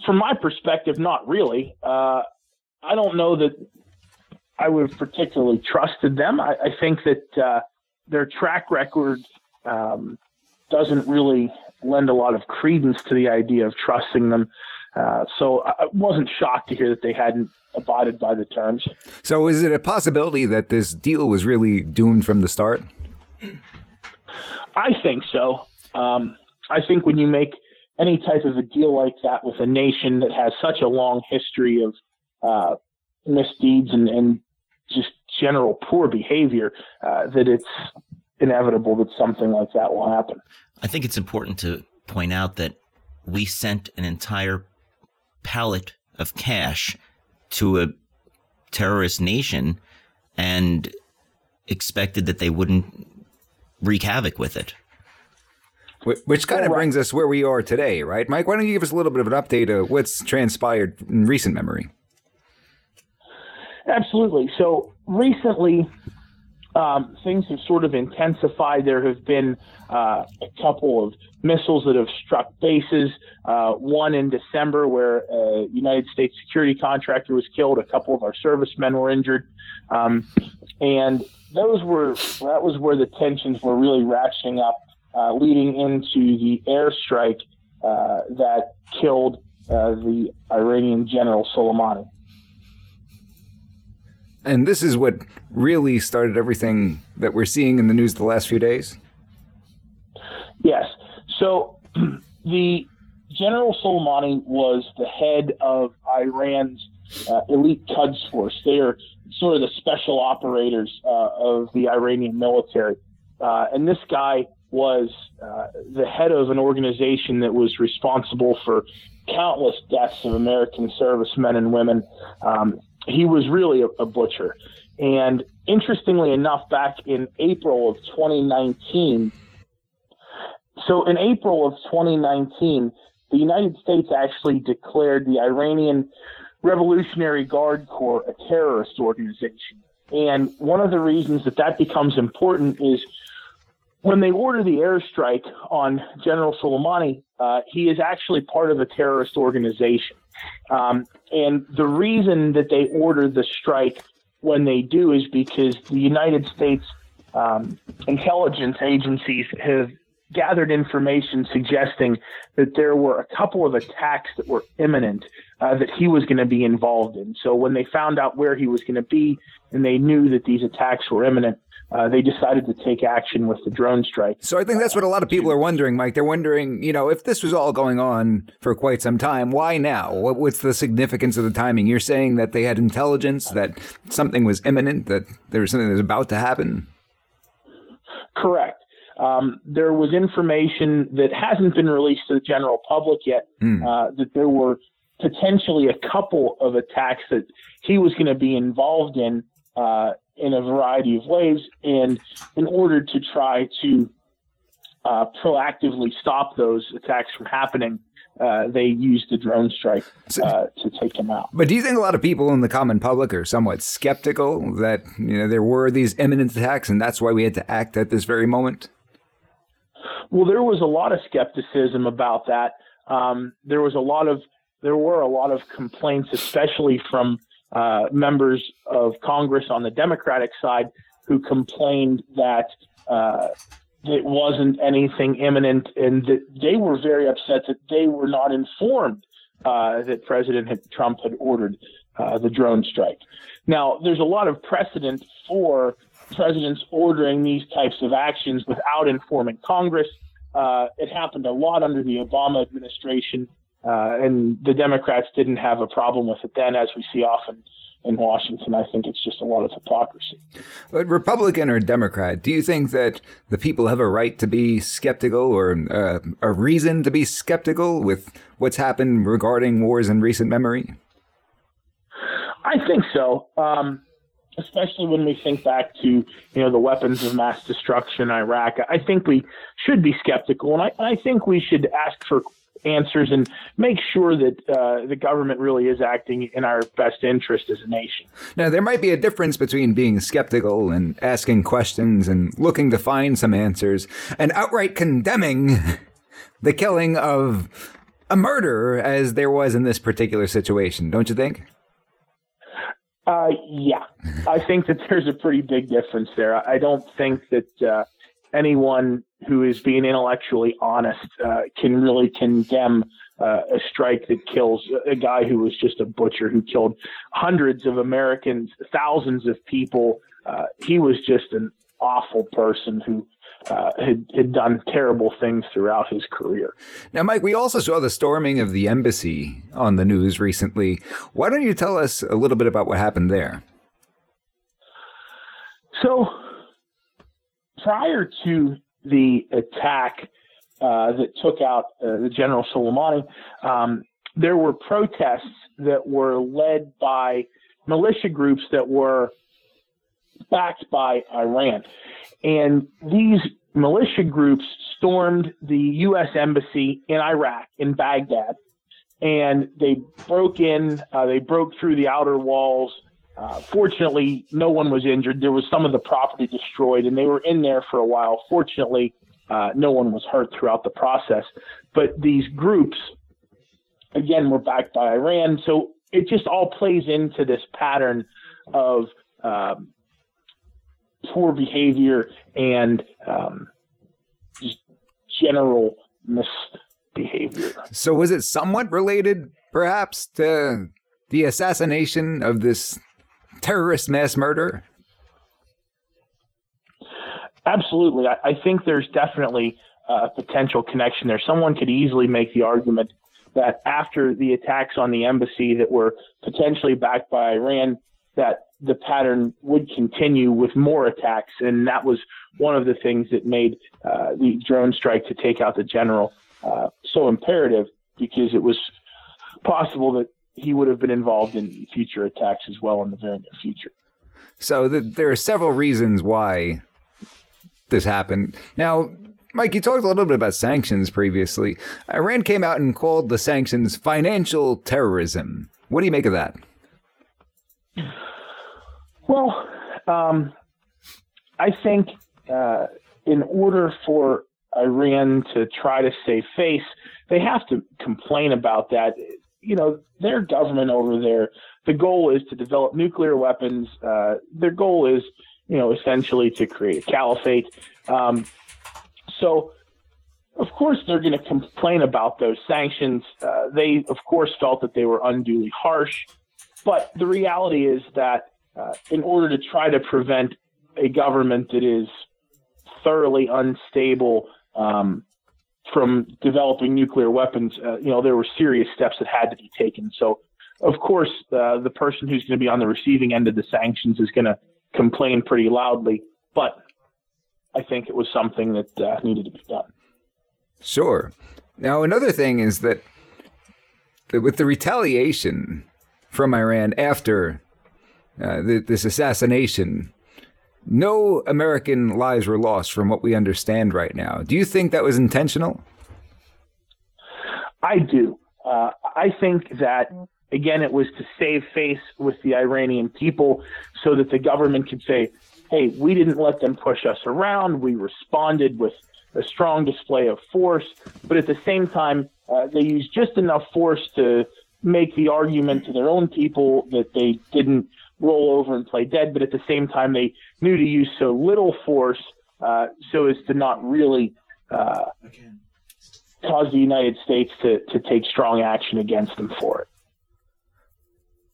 from my perspective, not really. Uh, I don't know that I would have particularly trusted them. I, I think that uh, their track record um, doesn't really lend a lot of credence to the idea of trusting them. Uh, so I wasn't shocked to hear that they hadn't abided by the terms. So, is it a possibility that this deal was really doomed from the start? I think so. Um, I think when you make any type of a deal like that with a nation that has such a long history of uh, misdeeds and, and, just general poor behavior, uh, that it's inevitable that something like that will happen. I think it's important to point out that we sent an entire pallet of cash to a terrorist nation and expected that they wouldn't wreak havoc with it. Which kind of brings us where we are today, right? Mike, why don't you give us a little bit of an update of what's transpired in recent memory? Absolutely. So recently, um, things have sort of intensified. There have been uh, a couple of missiles that have struck bases. Uh, one in December, where a United States security contractor was killed. A couple of our servicemen were injured, um, and those were that was where the tensions were really ratcheting up, uh, leading into the airstrike uh, that killed uh, the Iranian general Soleimani. And this is what really started everything that we're seeing in the news the last few days? Yes. So the General Soleimani was the head of Iran's uh, elite Quds force. They are sort of the special operators uh, of the Iranian military. Uh, and this guy was uh, the head of an organization that was responsible for countless deaths of American servicemen and women. Um, he was really a, a butcher. And interestingly enough, back in April of 2019, so in April of 2019, the United States actually declared the Iranian Revolutionary Guard Corps a terrorist organization. And one of the reasons that that becomes important is when they order the airstrike on General Soleimani, uh, he is actually part of a terrorist organization. Um, and the reason that they order the strike when they do is because the United States um, intelligence agencies have gathered information suggesting that there were a couple of attacks that were imminent uh, that he was going to be involved in. So when they found out where he was going to be and they knew that these attacks were imminent, uh, they decided to take action with the drone strike. So I think that's what a lot of people are wondering, Mike. They're wondering, you know, if this was all going on for quite some time, why now? What, what's the significance of the timing? You're saying that they had intelligence that something was imminent, that there was something that was about to happen. Correct. Um, there was information that hasn't been released to the general public yet mm. uh, that there were potentially a couple of attacks that he was going to be involved in uh, in a variety of ways. And in order to try to uh, proactively stop those attacks from happening, uh, they used the drone strike uh, to take them out. But do you think a lot of people in the common public are somewhat skeptical that you know there were these imminent attacks, and that's why we had to act at this very moment? Well, there was a lot of skepticism about that. Um, there was a lot of there were a lot of complaints, especially from uh, members of Congress on the Democratic side who complained that uh, it wasn't anything imminent and that they were very upset that they were not informed uh, that President Trump had ordered uh, the drone strike. Now, there's a lot of precedent for presidents ordering these types of actions without informing Congress. Uh, it happened a lot under the Obama administration. Uh, and the Democrats didn't have a problem with it then, as we see often in Washington. I think it's just a lot of hypocrisy. But Republican or Democrat, do you think that the people have a right to be skeptical or uh, a reason to be skeptical with what's happened regarding wars in recent memory? I think so. Um, especially when we think back to you know the weapons of mass destruction in Iraq. I think we should be skeptical, and I, I think we should ask for answers and make sure that uh, the government really is acting in our best interest as a nation. Now, there might be a difference between being skeptical and asking questions and looking to find some answers and outright condemning the killing of a murderer as there was in this particular situation, don't you think? Uh, yeah, I think that there's a pretty big difference there. I don't think that uh, anyone who is being intellectually honest uh, can really condemn uh, a strike that kills a guy who was just a butcher who killed hundreds of Americans, thousands of people. Uh, he was just an awful person who uh, had, had done terrible things throughout his career. Now, Mike, we also saw the storming of the embassy on the news recently. Why don't you tell us a little bit about what happened there? So, prior to the attack uh, that took out uh, the General Soleimani, um, there were protests that were led by militia groups that were backed by Iran. And these militia groups stormed the U.S. Embassy in Iraq, in Baghdad, and they broke in, uh, they broke through the outer walls. Uh, fortunately, no one was injured. There was some of the property destroyed, and they were in there for a while. Fortunately, uh, no one was hurt throughout the process. But these groups, again, were backed by Iran. So it just all plays into this pattern of um, poor behavior and um, general misbehavior. So, was it somewhat related, perhaps, to the assassination of this terrorist mass murder? Absolutely. I, I think there's definitely a potential connection there. Someone could easily make the argument that after the attacks on the embassy that were potentially backed by Iran, that the pattern would continue with more attacks. And that was one of the things that made uh, the drone strike to take out the general uh, so imperative because it was possible that he would have been involved in future attacks as well in the very near future. So the, there are several reasons why this happened. Now, Mike, you talked a little bit about sanctions previously. Iran came out and called the sanctions financial terrorism. What do you make of that? Well, um, I think uh, in order for Iran to try to save face, they have to complain about that. You know, their government over there, the goal is to develop nuclear weapons. Uh, their goal is, you know, essentially to create a caliphate. Um, so, of course, they're going to complain about those sanctions. Uh, they, of course, felt that they were unduly harsh. But the reality is that uh, in order to try to prevent a government that is thoroughly unstable um, from developing nuclear weapons, uh, you know, there were serious steps that had to be taken. So, of course, uh, the person who's going to be on the receiving end of the sanctions is going to complain pretty loudly. But I think it was something that uh, needed to be done. Sure. Now, another thing is that with the retaliation from Iran after uh, this assassination, no American lives were lost from what we understand right now. Do you think that was intentional? I do. Uh, I think that, again, it was to save face with the Iranian people so that the government could say, hey, we didn't let them push us around. We responded with a strong display of force. But at the same time, uh, they used just enough force to make the argument to their own people that they didn't roll over and play dead. But at the same time, they knew to use so little force uh, so as to not really uh, cause the United States to, to take strong action against them for it.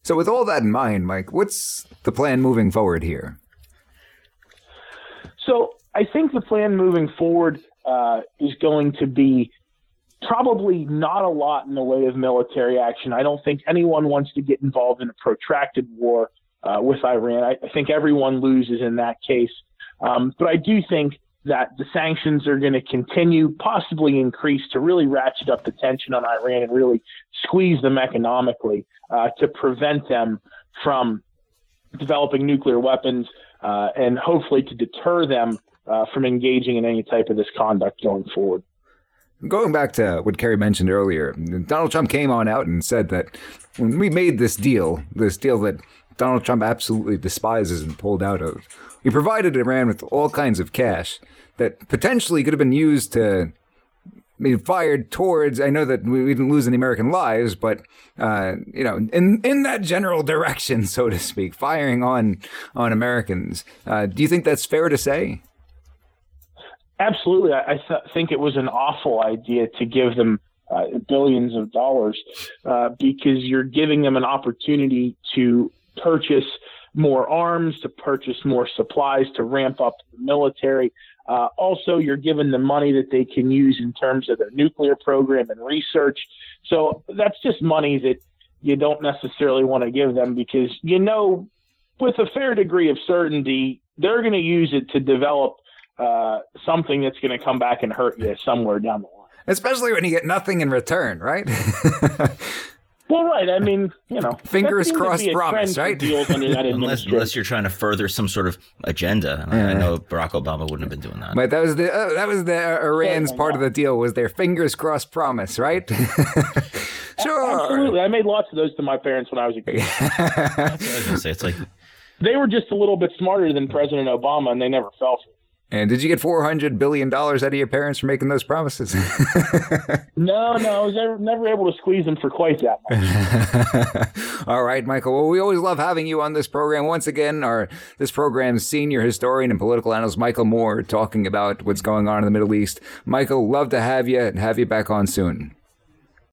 So, with all that in mind, Mike, what's the plan moving forward here? So I think the plan moving forward uh, is going to be probably not a lot in the way of military action. I don't think anyone wants to get involved in a protracted war uh, with Iran. I, I, think everyone loses in that case. Um, but I do think that the sanctions are going to continue, possibly increase to really ratchet up the tension on Iran and really squeeze them economically uh, to prevent them from developing nuclear weapons uh, and hopefully to deter them uh, from engaging in any type of this conduct going forward. Going back to what Kerry mentioned earlier, Donald Trump came on out and said that when we made this deal, this deal that Donald Trump absolutely despises and pulled out of, He provided Iran with all kinds of cash that potentially could have been used to be fired towards. I know that we didn't lose any American lives, but uh, you know, in in that general direction, so to speak, firing on on Americans. Uh, do you think that's fair to say? Absolutely, I th- think it was an awful idea to give them uh, billions of dollars uh, because you're giving them an opportunity to purchase more arms, to purchase more supplies, to ramp up the military. Uh, also, you're given the money that they can use in terms of their nuclear program and research. So that's just money that you don't necessarily want to give them because you know, with a fair degree of certainty, they're going to use it to develop uh, something that's going to come back and hurt you somewhere down the line. Especially when you get nothing in return, right? Well, right. I mean, you know, fingers crossed promise, right? unless, unless you're trying to further some sort of agenda. Yeah. I know Barack Obama wouldn't have been doing that. But that was the uh, that was the Iran's part of the deal was their fingers crossed promise, right? sure. Absolutely. I made lots of those to my parents when I was a kid. I was gonna say it's like they were just a little bit smarter than President Obama, and they never fell for it. And did you get four hundred billion dollars out of your parents for making those promises? no, no, I was never, never able to squeeze them for quite that much. All right, Michael. Well, we always love having you on this program. Once again, our this program's senior historian and political analyst Michael Moore talking about what's going on in the Middle East. Michael, love to have you and have you back on soon.